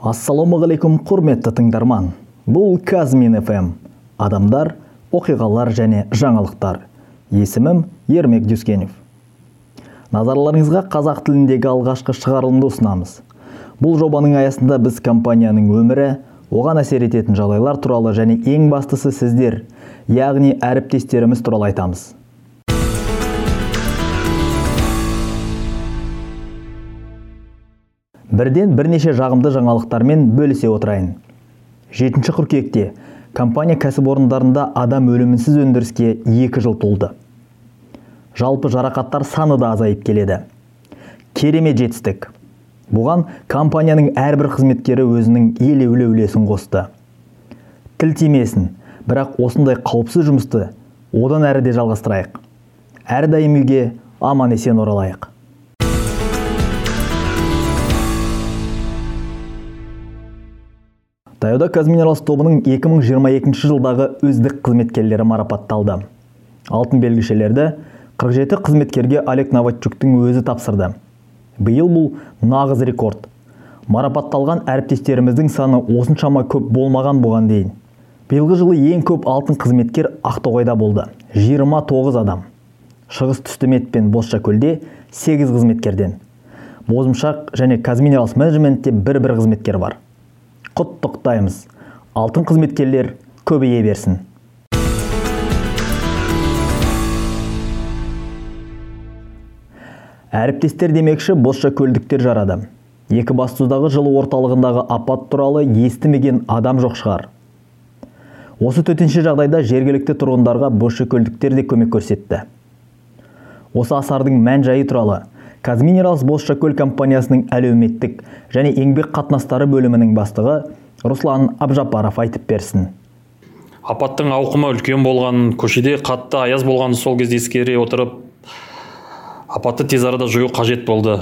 ассалаумағалейкум құрметті тыңдарман. Бұл казмин фм. Адамдар оқиғалар және жаңалықтар. Есімім ермек дюскенев. Назарларыңызға қазақ тіліндегі алғашқы шығарылымды ұсынамыз. Бұл жобаның аясында біз компанияның өмірі оған әсер ететін жағдайлар туралы және ең бастысы сіздер яғни әріптестеріміз туралы айтамыз. Бірден бірнеше жағымды жаңалықтармен бөлісе отырайын. Жетінші қыркүйекте компания кәсіпорындарында адам өлімінсіз өндіріске екі жыл толды. Жалпы жарақаттар саны да азайып келеді. Керемет жетістік. Бұған компанияның әрбір қызметкері өзінің елеулі үлесін қосты. Тіл тимесін бірақ осындай қауіпсіз жұмысты одан әрі де жалғастырайық. Әрдайым үйге аман есен оралайық. Таяуда казминералс тобының 2022 жылдағы үздік қызметкерлері марапатталды. Алтын белгішелерді 47 қызметкерге олег новачуктың өзі тапсырды. Биыл бұл нағыз рекорд. Марапатталған әріптестеріміздің саны осыншама көп болмаған бұған дейін. Биылғы жылы ең көп алтын қызметкер ақтоғайда болды. 29 адам. Шығыс түстімет пен бозшакөлде 8 қызметкерден. Бозымшақ және казминералс менеджментте бір бір қызметкер бар. Құттықтаймыз. Алтын қызметкерлер көбейе берсін. Әріптестер демекші көлдіктер жарады. Екібастұздағы жылы орталығындағы апат туралы естімеген адам жоқ шығар. Осы төтенше жағдайда жергілікті тұрғындарға көлдіктер де көмек көрсетті. Осы асардың мән жайы туралы казминералс бозшакөл компаниясының әлеуметтік және еңбек қатынастары бөлімінің бастығы руслан абжапаров айтып берсін. Апаттың ауқымы үлкен болған көшеде қатты аяз болған сол кезде ескере отырып апатты тез арада жою қажет болды.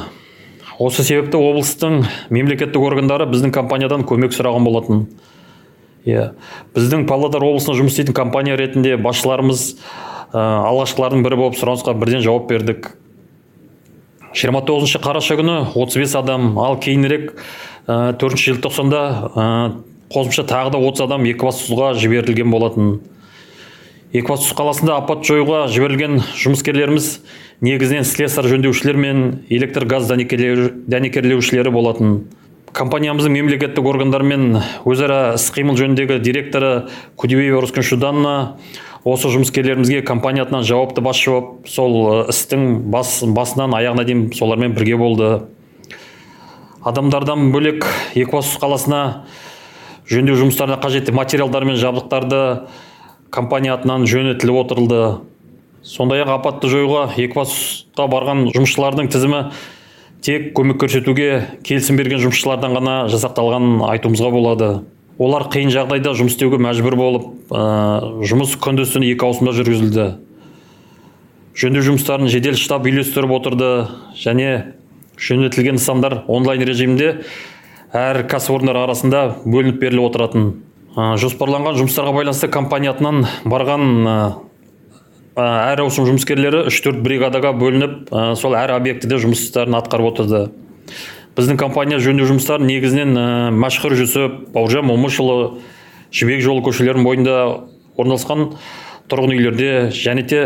Осы себепті облыстың мемлекеттік органдары біздің компаниядан көмек сұраған болатын. Иә біздің павлодар облысында жұмыс істейтін компания ретінде басшыларымыз ә, алғашқылардың бірі болып сұранысқа бірден жауап бердік. Жиырма тоғызыншы қараша күні 35 адам ал кейінірек төртінші желтоқсанда қосымша тағы да отыз адам екібастұзға жіберілген болатын. Екібастұз қаласында апат жоюға жіберілген жұмыскерлеріміз негізінен слесарь жөндеушілер мен электр газ дәнекерлеушілері болатын. Компаниямыздың мемлекеттік органдармен өзара іс қимыл жөніндегі директоры кудибеева рускеншуданна осы жұмыскерлерімізге компания атынан жауапты басшы болып сол істің бас, басынан аяғына дейін солармен бірге болды. Адамдардан бөлек екібастұз қаласына жөндеу жұмыстарына қажетті материалдар мен жабдықтарды компания атынан жөнелтіліп отырылды. Сондай ақ апатты жоюға екібастұзға барған жұмысшылардың тізімі тек көмек көрсетуге келісім берген жұмысшылардан ғана жасақталғанын айтуымызға болады. Олар қиын жағдайда жұмыс істеуге мәжбүр болып ә, жұмыс күндіз түні екі ауысымда жүргізілді. Жөндеу жұмыстарын жедел штаб үйлестіріп отырды және жөнелтілген нысандар онлайн режимде әр кәсіпорындар арасында бөлініп беріліп отыратын. Ә, жоспарланған жұмыстарға байланысты компания атынан барған ә, әр ауысым жұмыскерлері үш төрт бригадаға бөлініп ә, сол әр объектіде жұмыстарын атқарып отырды. Біздің компания жөндеу жұмыстарын негізінен ә, мәшһүр жүсіп бауыржан момышұлы жібек жолы көшелерінің бойында орналасқан тұрғын үйлерде және де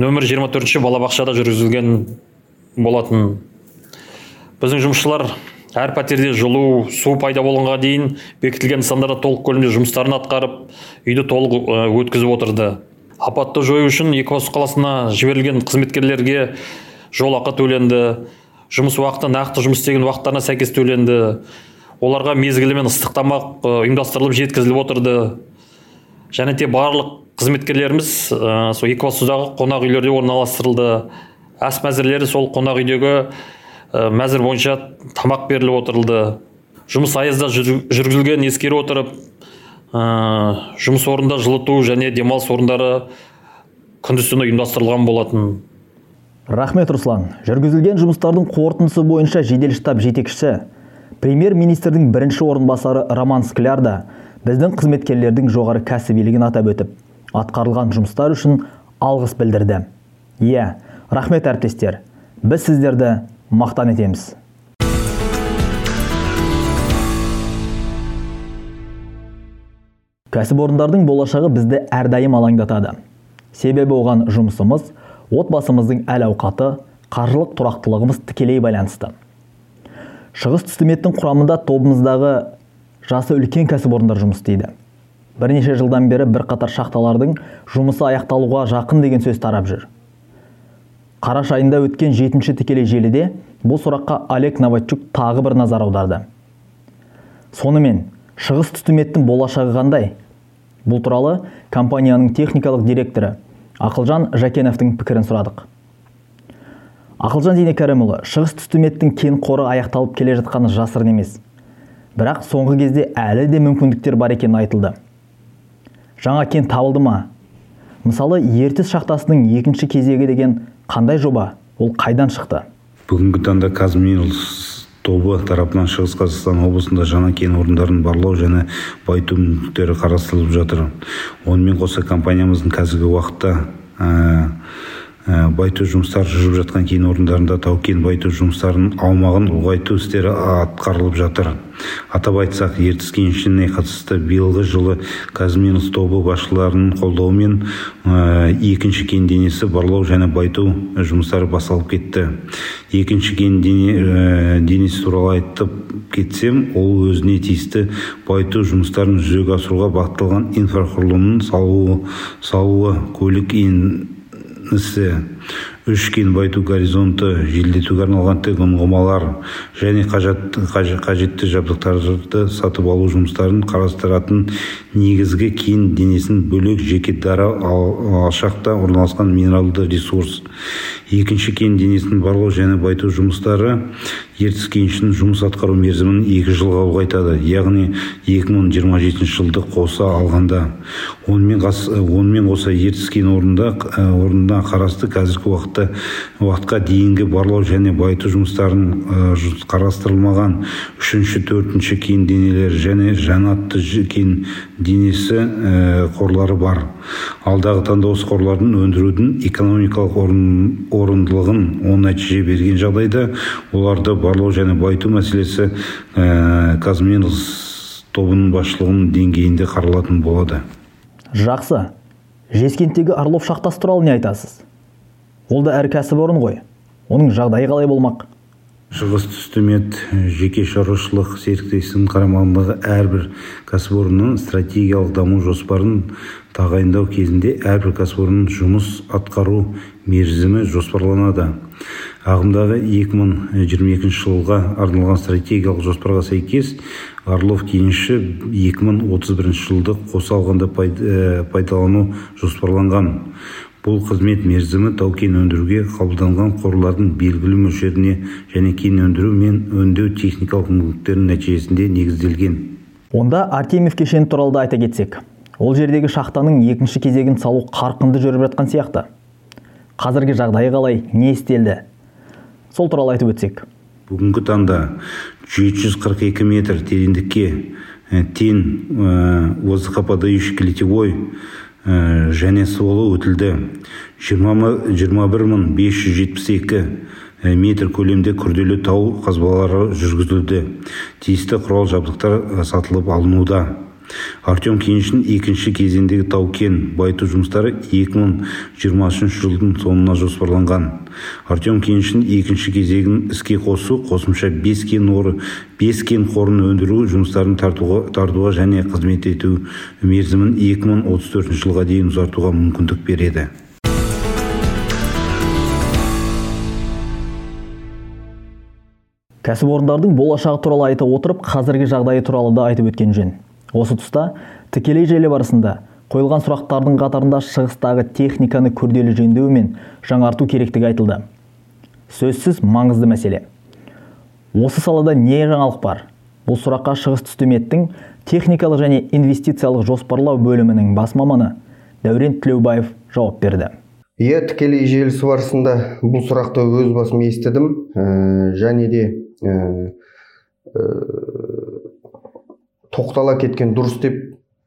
нөмір 24 төртінші балабақшада жүргізілген болатын. Біздің жұмысшылар әр пәтерде жылу су пайда болғанға дейін бекітілген нысандарда толық көлемде жұмыстарын атқарып үйді толық өткізіп отырды. Апатты жою үшін екібастұз қаласына жіберілген қызметкерлерге жолақы төленді. Жұмыс уақыты нақты жұмыс істеген уақыттарына сәйкес төленді. Оларға мезгілімен ыстық тамақ ұйымдастырылып жеткізіліп отырды. Және де барлық қызметкерлеріміз ә, сол екібастұздағы қонақ үйлерде орналастырылды. Ас мәзірлері сол қонақ үйдегі ә, мәзір бойынша тамақ беріліп отырылды. Жұмыс аязда жүргізілгенін ескере отырып ә, жұмыс орнында жылыту және демалыс орындары күндіз түні ұйымдастырылған болатын. Рахмет руслан. Жүргізілген жұмыстардың қорытындысы бойынша жедел штаб жетекшісі премьер министрдің бірінші орынбасары роман скляр да біздің қызметкерлердің жоғары кәсібилігін атап өтіп атқарылған жұмыстар үшін алғыс білдірді. Иә рахмет әріптестер. Біз сіздерді мақтан етеміз. Кәсіпорындардың болашағы бізді әрдайым алаңдатады. Себебі оған жұмысымыз отбасымыздың әл ауқаты қаржылық тұрақтылығымыз тікелей байланысты. Шығыс түстіметтің құрамында тобымыздағы жасы үлкен кәсіпорындар жұмыс істейді. Бірнеше жылдан бері бірқатар шахталардың жұмысы аяқталуға жақын деген сөз тарап жүр. Қараша айында өткен жетінші тікелей желіде бұл сұраққа олег новачук тағы бір назар аударды. Сонымен шығыс түстіметтің болашағы қандай? Бұл туралы компанияның техникалық директоры ақылжан жәкеновтың пікірін сұрадық. Ақылжан зейнекәрімұлы шығыс түстіметтің кен қоры аяқталып келе жатқаны жасырын емес. Бірақ соңғы кезде әлі де мүмкіндіктер бар екені айтылды. Жаңа кен табылды ма? Мысалы ертіс шахтасының екінші кезегі деген қандай жоба? Ол қайдан шықты? Бүгінгі таңда казминералс тобы тарапынан шығыс қазақстан облысында жаңа кен орындарын барлау және байыту мүмкіндіктері қарастырылып жатыр. Онымен қоса компаниямыздың қазіргі уақытта Ә, байыту жұмыстары жүріп жатқан кен орындарында тау кен байыту жұмыстарының аумағын ұлғайту істері атқарылып жатыр. Атап айтсақ ертіс кенішіне қатысты биылғы жылы казминус тобы басшыларының қолдауымен ә, екінші кен денесі барлау және байыту жұмыстары басталып кетті. Екінші кен дене, ә, денесі туралы айтып кетсем ол өзіне тиісті байыту жұмыстарын жүзеге асыруға бағытталған инфрақұрылымның салуы, салуы көлік ісі үш кен байыту горизонты желдетуге арналған ұңғымалар және қажетті жабдықтарды сатып алу жұмыстарын қарастыратын негізгі кен денесін бөлек жеке дара алшақта орналасқан минералды ресурс. Екінші кен денесін барлау және байыту жұмыстары ертіс кенішінің жұмыс атқару мерзімін екі жылға ұлғайтады яғни 2027 жылды қоса алғанда. Онымен, онымен қоса ертіс кен орнында орнына қарасты қазіргі уақытта уақытқа дейінгі барлау және байыту жұмыстарын қарастырылмаған. Үшінші төртінші кен денелері және жанатты кен денесі қорлары бар. Алдағы таңда осы қорлардың өндірудің экономикалық орындылығын оң нәтиже берген жағдайда оларды барлау және байыту мәселесі ә, казминус тобының басшылығының деңгейінде қаралатын болады. Жақсы. Жескенттегі орлов шахтасы туралы не айтасыз? Ол да әр кәсіпорын ғой. Оның жағдайы қалай болмақ? Шығыс түстімет жеке шаруашылық серіктестігінің қарамағындағы әрбір кәсіпорынның стратегиялық даму жоспарын тағайындау кезінде әрбір кәсіпорынның жұмыс атқару мерзімі жоспарланады. Ағымдағы 2022 жылға арналған стратегиялық жоспарға сәйкес орлов кеніші 2031 жылды қоса алғанда пайдалану жоспарланған. Бұл қызмет мерзімі тау кен өндіруге қабылданған қорлардың белгілі мөлшеріне және кен өндіру мен өңдеу техникалық мүмкіндіктерінің нәтижесінде негізделген. Онда артемьев кешені туралы да айта кетсек. Ол жердегі шахтаның екінші кезегін салу қарқынды жүріп жатқан сияқты. Қазіргі жағдайы қалай не істелді? Сол туралы айтып өтсек. Бүгінгі таңда 742 метр тереңдікке тен воздухоподающий клетевой және суалы өтілді. 21572 э, метр көлемде күрделі тау қазбалары жүргізілді. Тиісті құрал жабдықтар э, сатылып алынуда. Артем кенішінің екінші кезеңдегі тау кен байыту жұмыстары 2023 жылдың соңына жоспарланған. Артем кенішінің екінші кезегін іске қосу қосымша 5 кен оры 5 кен қорын өндіру жұмыстарын тартуға, тартуға және қызмет ету мерзімін 2034 жылға дейін ұзартуға мүмкіндік береді. Кәсіпорындардың болашағы туралы айтып отырып қазіргі жағдайы туралы да айтып өткен жөн. Осы тұста тікелей желі барысында қойылған сұрақтардың қатарында шығыстағы техниканы күрделі жөндеу мен жаңарту керектігі айтылды. Сөзсіз маңызды мәселе. Осы салада не жаңалық бар? Бұл сұраққа шығыс түстіметтің техникалық және инвестициялық жоспарлау бөлімінің бас маманы дәурен тілеубаев жауап берді. Иә тікелей желісі барысында бұл сұрақты өз басым естідім. Ә, және де ә, тоқтала кеткен дұрыс деп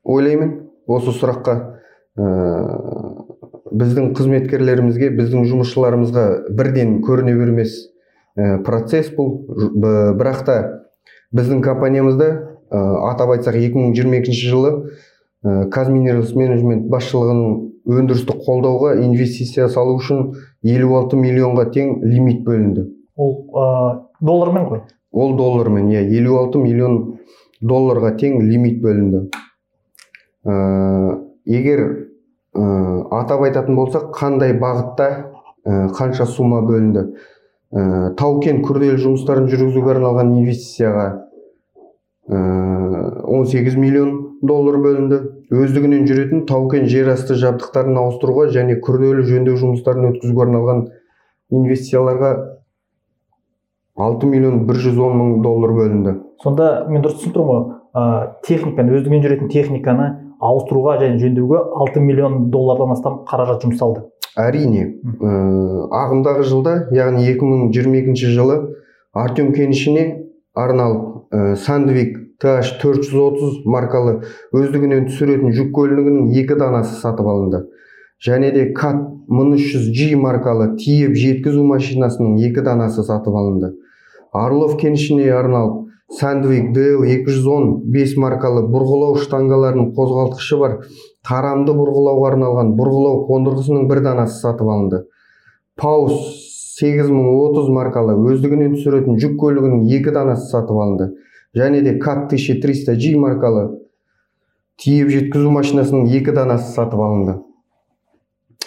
ойлаймын. Осы сұраққа ә, біздің қызметкерлерімізге біздің жұмысшыларымызға бірден көріне бермес ә, процесс бұл. Бірақ та біздің компаниямызда ә, атап айтсақ 2022 жылы ә, менеджмент басшылығының өндірістік қолдауға инвестиция салу үшін 56 миллионға тең лимит бөлінді. Ол ә, доллармен ғой? Ол доллармен иә 56 миллион долларға тең лимит бөлінді. Ә, егер ә, атап айтатын болсақ қандай бағытта ә, қанша сумма бөлінді? Ә, тау кен күрделі жұмыстарын жүргізуге арналған инвестицияға ә, 18 миллион доллар бөлінді. Өздігінен жүретін тау кен жерасты жабдықтарын ауыстыруға және күрделі жөндеу жұмыстарын өткізуге арналған инвестицияларға 6 миллион 110 мың доллар бөлінді. Сонда мен дұрыс түсініп тұрмын ғой. Ә, техниканы өздігінен жүретін техниканы ауыстыруға және жөндеуге 6 миллион доллардан астам қаражат жұмсалды. Әрине ә, ағымдағы жылда яғни 2022 жылы артем кенішіне арналып ә, сандвик th 430 маркалы өздігінен түсіретін жүк көлігінің екі данасы сатып алынды. Және де кат 1300G маркалы тиеп жеткізу машинасының екі данасы сатып алынды. Орлов кенішіне арналып сандвик дл 210 5 маркалы бұрғылау штангаларының қозғалтқышы бар тарамды бұрғылауға арналған бұрғылау қондырғысының бір данасы сатып алынды. Паус 8030 маркалы өздігінен түсіретін жүк көлігінің екі данасы сатып алынды. Және де кат 1300 G маркалы тиеп жеткізу машинасының екі данасы сатып алынды.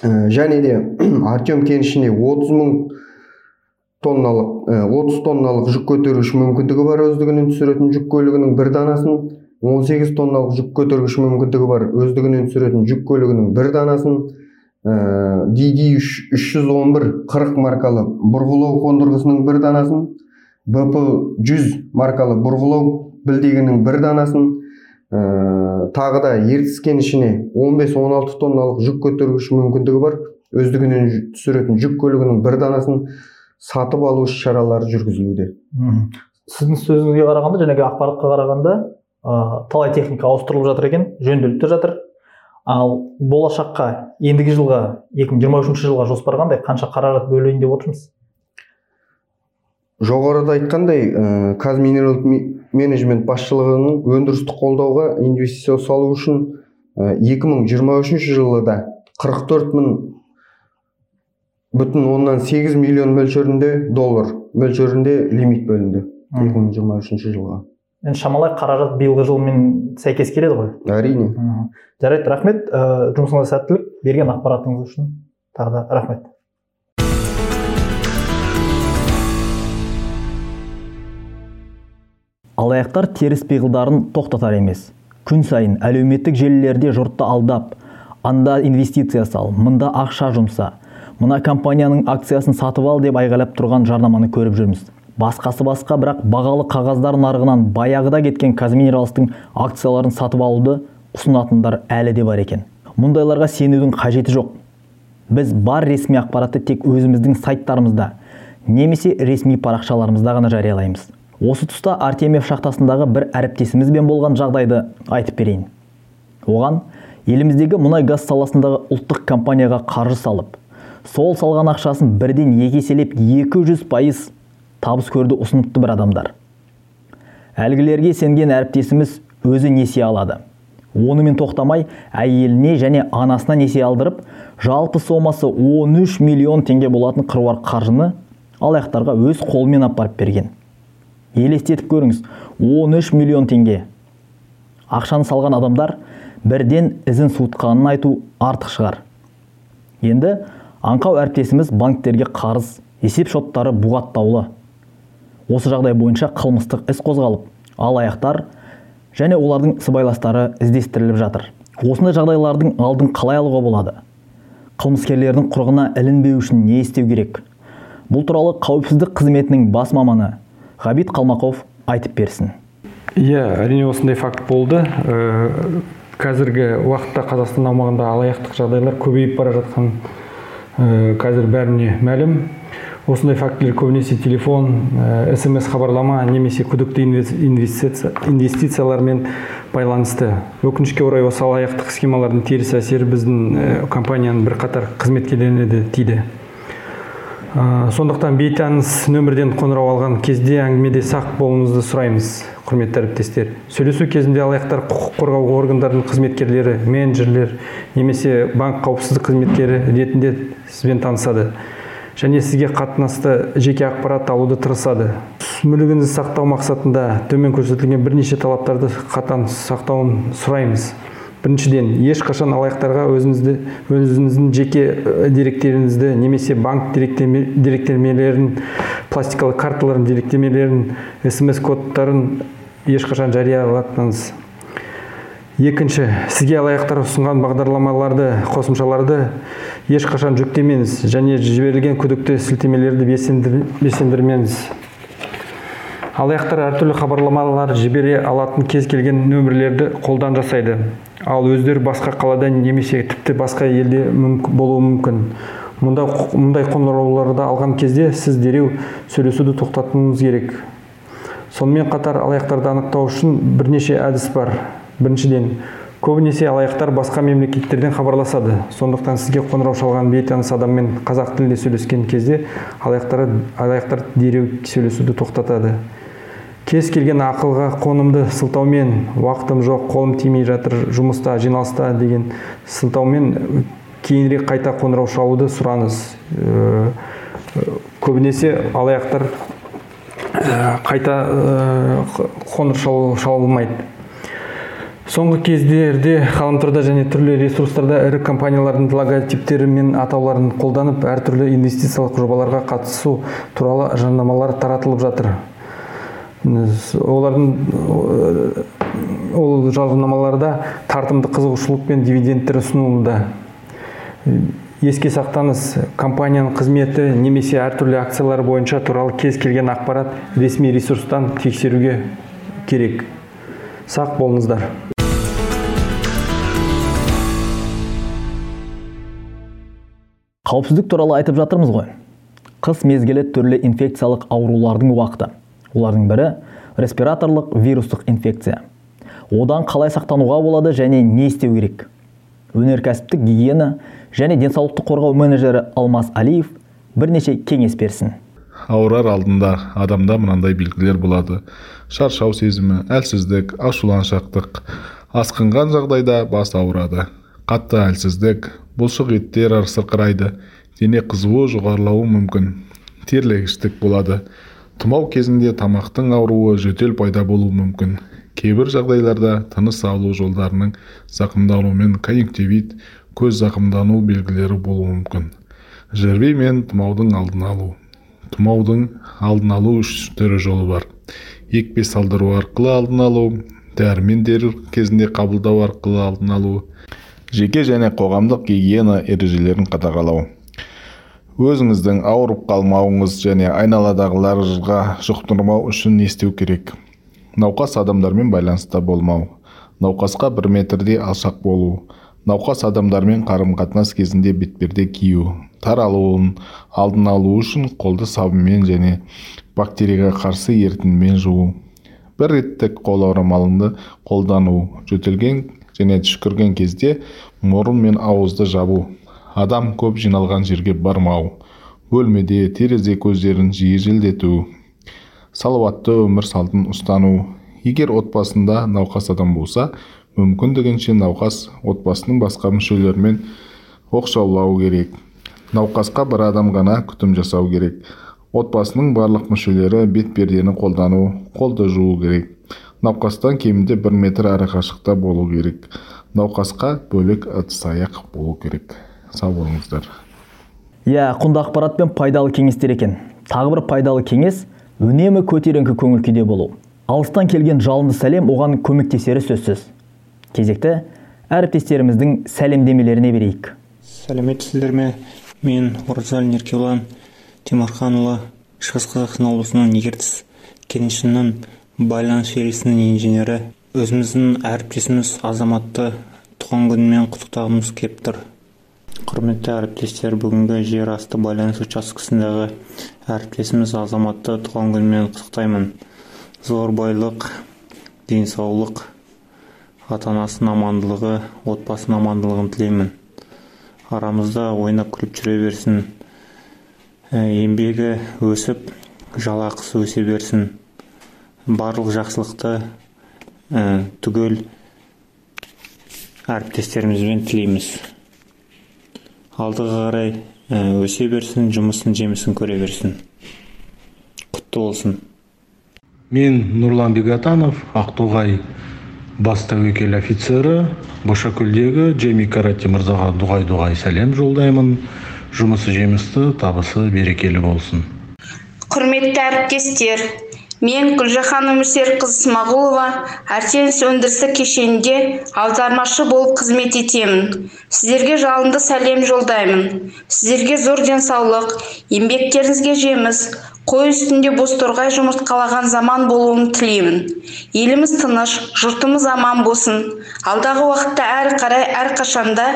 Және де артем кенішіне 30 мың тонналық ә, 30 тонналық жүк көтергіш мүмкіндігі бар өздігінен түсіретін жүк көлігінің бір данасын 18 тонналық жүк көтергіш мүмкіндігі бар өздігінен түсіретін жүк көлігінің бір данасын DD 311 40 маркалы бұрғылау қондырғысының бір данасын бп 100 маркалы бұрғылау білдегінің бір данасын ә, тағы да ертіс кенішіне 15-16 тонналық жүк көтергіш мүмкіндігі бар. Өздігінен түсіретін жүк көлігінің бір данасын сатып алу іс шаралары жүргізілуде. Сіздің сөзіңізге қарағанда жаңағы ақпаратқа қарағанда ә, талай техника ауыстырылып жатыр екен жөнделіп те жатыр. Ал болашаққа ендігі жылға 2023 жылға жоспар қандай? Қанша қаражат бөлейін деп отырмыз? Жоғарыда айтқандай ә, казминерал менеджмент басшылығының өндірістік қолдауға инвестиция салу үшін ә, 2023 жылы да 44 мың бүтін оннан сегіз миллион мөлшерінде доллар мөлшерінде лимит бөлінді екі мың жиырма үшінші жылға. Енді шамалай қаражат биылғы жылмен сәйкес келеді ғой? әрине. Жарайды рахмет. Ә, жұмысыңызға сәттілік. Берген ақпаратыңыз үшін тағы да рахмет. Алаяқтар теріс пиғылдарын тоқтатар емес. Күн сайын әлеуметтік желілерде жұртты алдап анда инвестиция сал мында ақша жұмса. Мына компанияның акциясын сатып ал деп айғайлап тұрған жарнаманы көріп жүрміз. Басқасы басқа бірақ бағалы қағаздар нарығынан баяғыда кеткен казминералстың акцияларын сатып алуды ұсынатындар әлі де бар екен. Мұндайларға сенудің қажеті жоқ. Біз бар ресми ақпаратты тек өзіміздің сайттарымызда немесе ресми парақшаларымызда ғана жариялаймыз. Осы тұста артемьев шахтасындағы бір әріптесімізбен болған жағдайды айтып берейін. Оған еліміздегі мұнай газ саласындағы ұлттық компанияға қаржы салып сол салған ақшасын бірден екі еселеп 200 пайыз табыс көрді ұсыныпты бір адамдар. Әлгілерге сенген әріптесіміз өзі несие алады. Онымен тоқтамай әйеліне және анасына несие алдырып жалпы сомасы 13 миллион теңге болатын қыруар қаржыны алаяқтарға өз қолымен апарып берген. Елестетіп көріңіз. 13 миллион теңге. Ақшаны салған адамдар бірден ізін суытқанын айту артық шығар. Енді аңқау әріптесіміз банктерге қарыз есеп шоттары бұғаттаулы. Осы жағдай бойынша қылмыстық іс қозғалып алаяқтар және олардың сыбайластары іздестіріліп жатыр. Осындай жағдайлардың алдын қалай алуға болады? Қылмыскерлердің құрығына ілінбеу үшін не істеу керек? Бұл туралы қауіпсіздік қызметінің бас маманы ғабит қалмақов айтып берсін. Иә әрине осындай факт болды. Ә, қазіргі уақытта қазақстан аумағында алаяқтық жағдайлар көбейіп бара жатқан ә, қазір бәріне мәлім. Осындай фактілер көбінесе телефон ә, смс хабарлама немесе күдікті инвес- инвестиция инвестициялармен байланысты. Өкінішке орай осы алаяқтық схемалардың теріс әсері біздің компанияның бірқатар қызметкерлеріне де тиді. Сондықтан бейтаныс нөмірден қоңырау алған кезде әңгімеде сақ болуыңызды сұраймыз құрметті әріптестер. Сөйлесу кезінде алаяқтар құқық қорғау органдарының қызметкерлері менеджерлер немесе банк қауіпсіздік қызметкері ретінде сізбен танысады және сізге қатынасты жеке ақпарат алуды тырысады. Мүлігіңізді сақтау мақсатында төмен көрсетілген бірнеше талаптарды қатаң сақтауын сұраймыз. Біріншіден ешқашан алаяқтарға өзіңізді өзіңіздің жеке деректеріңізді немесе банк деректемелерін пластикалық карталардың деректемелерін смс кодтарын ешқашан жариялатпаңыз екінші сізге алаяқтар ұсынған бағдарламаларды қосымшаларды ешқашан жүктемеңіз және жіберілген күдікті сілтемелерді бесендірмеңіз. Алаяқтар әртүрлі хабарламалар жібере алатын кез келген нөмірлерді қолдан жасайды. Ал өздері басқа қалада немесе тіпті басқа елде болуы мүмкін. Мұнда мұндай қоңырауларды алған кезде сіз дереу сөйлесуді тоқтатуыңыз керек. Сонымен қатар алаяқтарды анықтау үшін бірнеше әдіс бар. Біріншіден көбінесе алаяқтар басқа мемлекеттерден хабарласады. Сондықтан сізге қоңырау шалған бейтаныс адаммен қазақ тілінде сөйлескен кезде алаяқтар дереу сөйлесуді тоқтатады. Кез келген ақылға қонымды сылтаумен уақытым жоқ қолым тимей жатыр жұмыста жиналыста деген сылтаумен кейінірек қайта қоңырау шалуды сұраңыз. Ә, көбінесе алаяқтар ә, қайта ә, қоңырау шалмайды. Соңғы кездерде ғаламторда және түрлі ресурстарда ірі компаниялардың логотиптері мен атауларын қолданып әртүрлі инвестициялық жобаларға қатысу туралы жарнамалар таратылып жатыр. Олардың ол жарнамаларда тартымды қызығушылық пен дивидендтер ұсынылуда еске сақтаңыз компанияның қызметі немесе әртүрлі акциялар бойынша туралы кез келген ақпарат ресми ресурстан тексеруге керек. Сақ болыңыздар. Қауіпсіздік туралы айтып жатырмыз ғой. Қыс мезгілі түрлі инфекциялық аурулардың уақыты. Олардың бірі респираторлық вирустық инфекция. Одан қалай сақтануға болады және не істеу керек? Өнеркәсіптік гигиена және денсаулықты қорғау менеджері алмас алиев бірнеше кеңес берсін. Ауырар алдында адамда мынандай белгілер болады. Шаршау сезімі әлсіздік ашуланшақтық асқынған жағдайда бас ауырады. Қатты әлсіздік бұлшық еттер сырқырайды дене қызуы жоғарылауы мүмкін. Терлегіштік болады. Тұмау кезінде тамақтың ауруы жөтел пайда болуы мүмкін. Кейбір жағдайларда тыныс алу жолдарының зақымдануымен конъюнктивит көз зақымдану белгілері болуы мүмкін. Жрви мен тұмаудың алдын алу. Тұмаудың алдын алу үш түрі жолы бар. Екпе салдыру арқылы алдын алу дәрімен дер кезінде қабылдау арқылы алдын алу жеке және қоғамдық гигиена ережелерін қадағалау. Өзіңіздің ауырып қалмауыңыз және айналадағыларға жұқтырмау үшін не істеу керек? Науқас адамдармен байланыста болмау науқасқа бір метрде алшақ болу науқас адамдармен қарым қатынас кезінде бетперде кию таралуын алдын алу үшін қолды сабынмен және бактерияға қарсы ерітіндімен жуу бір реттік қол орамалыңды қолдану жөтелген және түшкірген кезде мұрын мен ауызды жабу адам көп жиналған жерге бармау бөлмеде терезе көздерін жиі желдету салауатты өмір салтын ұстану. Егер отбасында науқас адам болса мүмкіндігінше науқас отбасының басқа мүшелерімен оқшаулау керек. Науқасқа бір адам ғана күтім жасау керек. Отбасының барлық мүшелері бетпердені қолдану қолды жуу керек. Науқастан кемінде бір метр арақашықта болу керек. Науқасқа бөлек ыдыс аяқ болу керек. Сау болыңыздар. Иә құнды ақпарат пен пайдалы кеңестер екен. Тағы бір пайдалы кеңес үнемі көтеріңкі көңіл күйде болу. Алыстан келген жалынды сәлем оған көмектесері сөзсіз. Кезекті әріптестеріміздің сәлемдемелеріне берейік. Сәлеметсіздер ме мен оразалин еркебұлан темірханұлы шығыс қазақстан облысының ертіс кенішінің байланыс желісінің инженері. Өзіміздің әріптесіміз азаматты туған күнімен құттықтағымыз келіп тұр. Құрметті әріптестер бүгінгі жер асты байланыс учаскесіндегі әріптесіміз азаматты туған күнімен құттықтаймын. Зор байлық денсаулық ата анасының амандылығы отбасының амандылығын тілеймін. Арамызда ойнап күліп жүре берсін еңбегі өсіп жалақысы өсе берсін. Барлық жақсылықты түгел әріптестерімізбен тілейміз. Алдыға қарай өсе берсін жұмысын жемісін көре берсін. Құтты болсын. Мен нұрлан бегатанов ақтоғай бас тәуекел офицері бошакөлдегі джейми карати мырзаға дұғай дұғай сәлем жолдаймын. Жұмысы жемісті табысы берекелі болсын. Құрметті әріптестер мен гүлжахан өмірсерікқызы смағұлова артемис өндірістік кешенінде аудармашы болып қызмет етемін. Сіздерге жалынды сәлем жолдаймын. Сіздерге зор денсаулық. Еңбектеріңізге жеміс. Қой үстінде бозторғай жұмыртқалаған заман болуын тілеймін. Еліміз тыныш жұртымыз аман болсын. Алдағы уақытта әрі қарай әрқашанда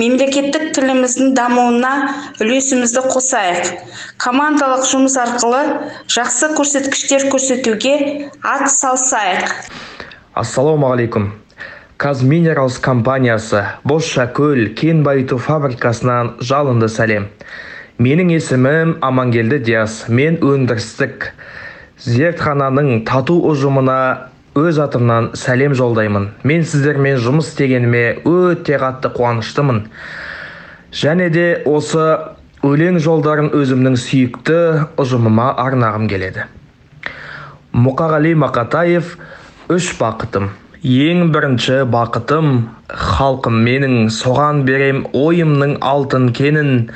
мемлекеттік тіліміздің дамуына үлесімізді қосайық. Командалық жұмыс арқылы жақсы көрсеткіштер көрсетуге ат салсайық ассалаумағалейкум. Казминералс компаниясы бозшакөл кен байыту фабрикасынан жалынды сәлем. Менің есімім амангелді диас. Мен өндірістік зертхананың тату ұжымына өз атымнан сәлем жолдаймын. Мен сіздермен жұмыс істегеніме өте қатты қуаныштымын. Және де осы өлең жолдарын өзімнің сүйікті ұжымыма арнағым келеді. Мұқағали мақатаев үш бақытым ең бірінші бақытым халқым менің соған берем ойымның алтын кенін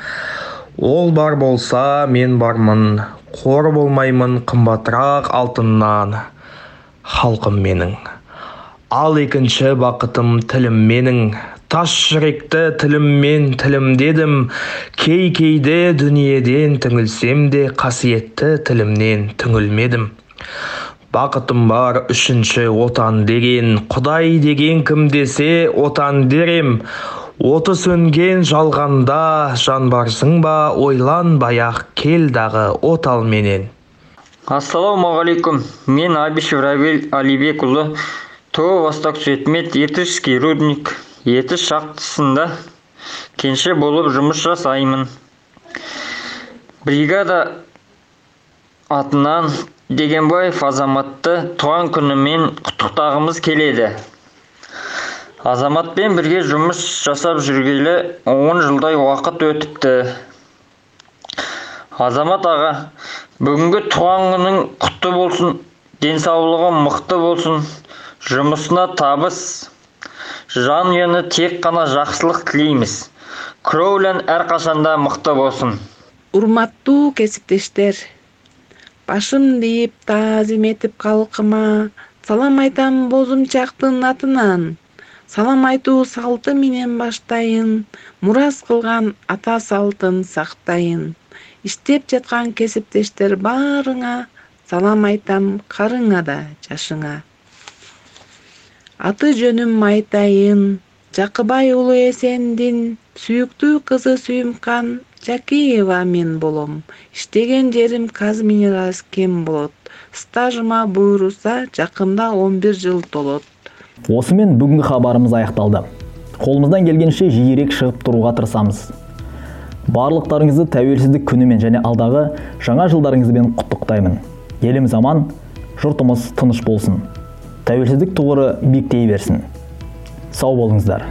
ол бар болса мен бармын. Қор болмаймын қымбатырақ алтыннан. Халқым менің. Ал екінші бақытым тілім менің. Тас жүректі тіліммен тілімдедім кей кейде дүниеден түңілсем де қасиетті тілімнен түңілмедім. Бақытым бар үшінші отан деген. Құдай деген кім десе отан дерем. Оты сөнген жалғанда жан барсың ба ойланбай ақ кел дағы оталменен ассалаумағалейкум. Мен абишев равиль алибекұлы. То восток цветмет етішский рудник етіш шахтасында кенші болып жұмыс жасаймын. Бригада атынан дегенбаев азаматты туған күнімен құттықтағымыз келеді. Азаматпен бірге жұмыс жасап жүргелі он жылдай уақыт өтіпті. Азамат аға бүгінгі туған күнің құтты болсын денсаулығы мықты болсын жұмысына табыс. Жанұяны тек қана жақсылық тілейміз. Кроулен әрқашанда мықты болсын. Урматтуу кесиптештер башым ийип таазим этип калкыма салам айтам бозумчактын атынан. Салам айтуу салты менен баштайын мурас кылган ата салтын сактайын. Иштеп жаткан кесиптештер баарыңа салам айтам карыңа да жашыңа. Аты жөнүм айтайын жакыбай уулу эсендин сүйүктүү кызы сүйүмкан жакиева мен болом. Иштеген жерим казминералс кен болот. Стажыма буйруса жакында он бир жыл толот. Осымен бүгінгі хабарымыз аяқталды. Қолымыздан келгенше жиірек шығып тұруға тырысамыз барлықтарыңызды тәуелсіздік күнімен және алдағы жаңа жылдарыңызбен құттықтаймын. Еліміз аман жұртымыз тыныш болсын. Тәуелсіздік тұғыры биіктей берсін. Сау болыңыздар.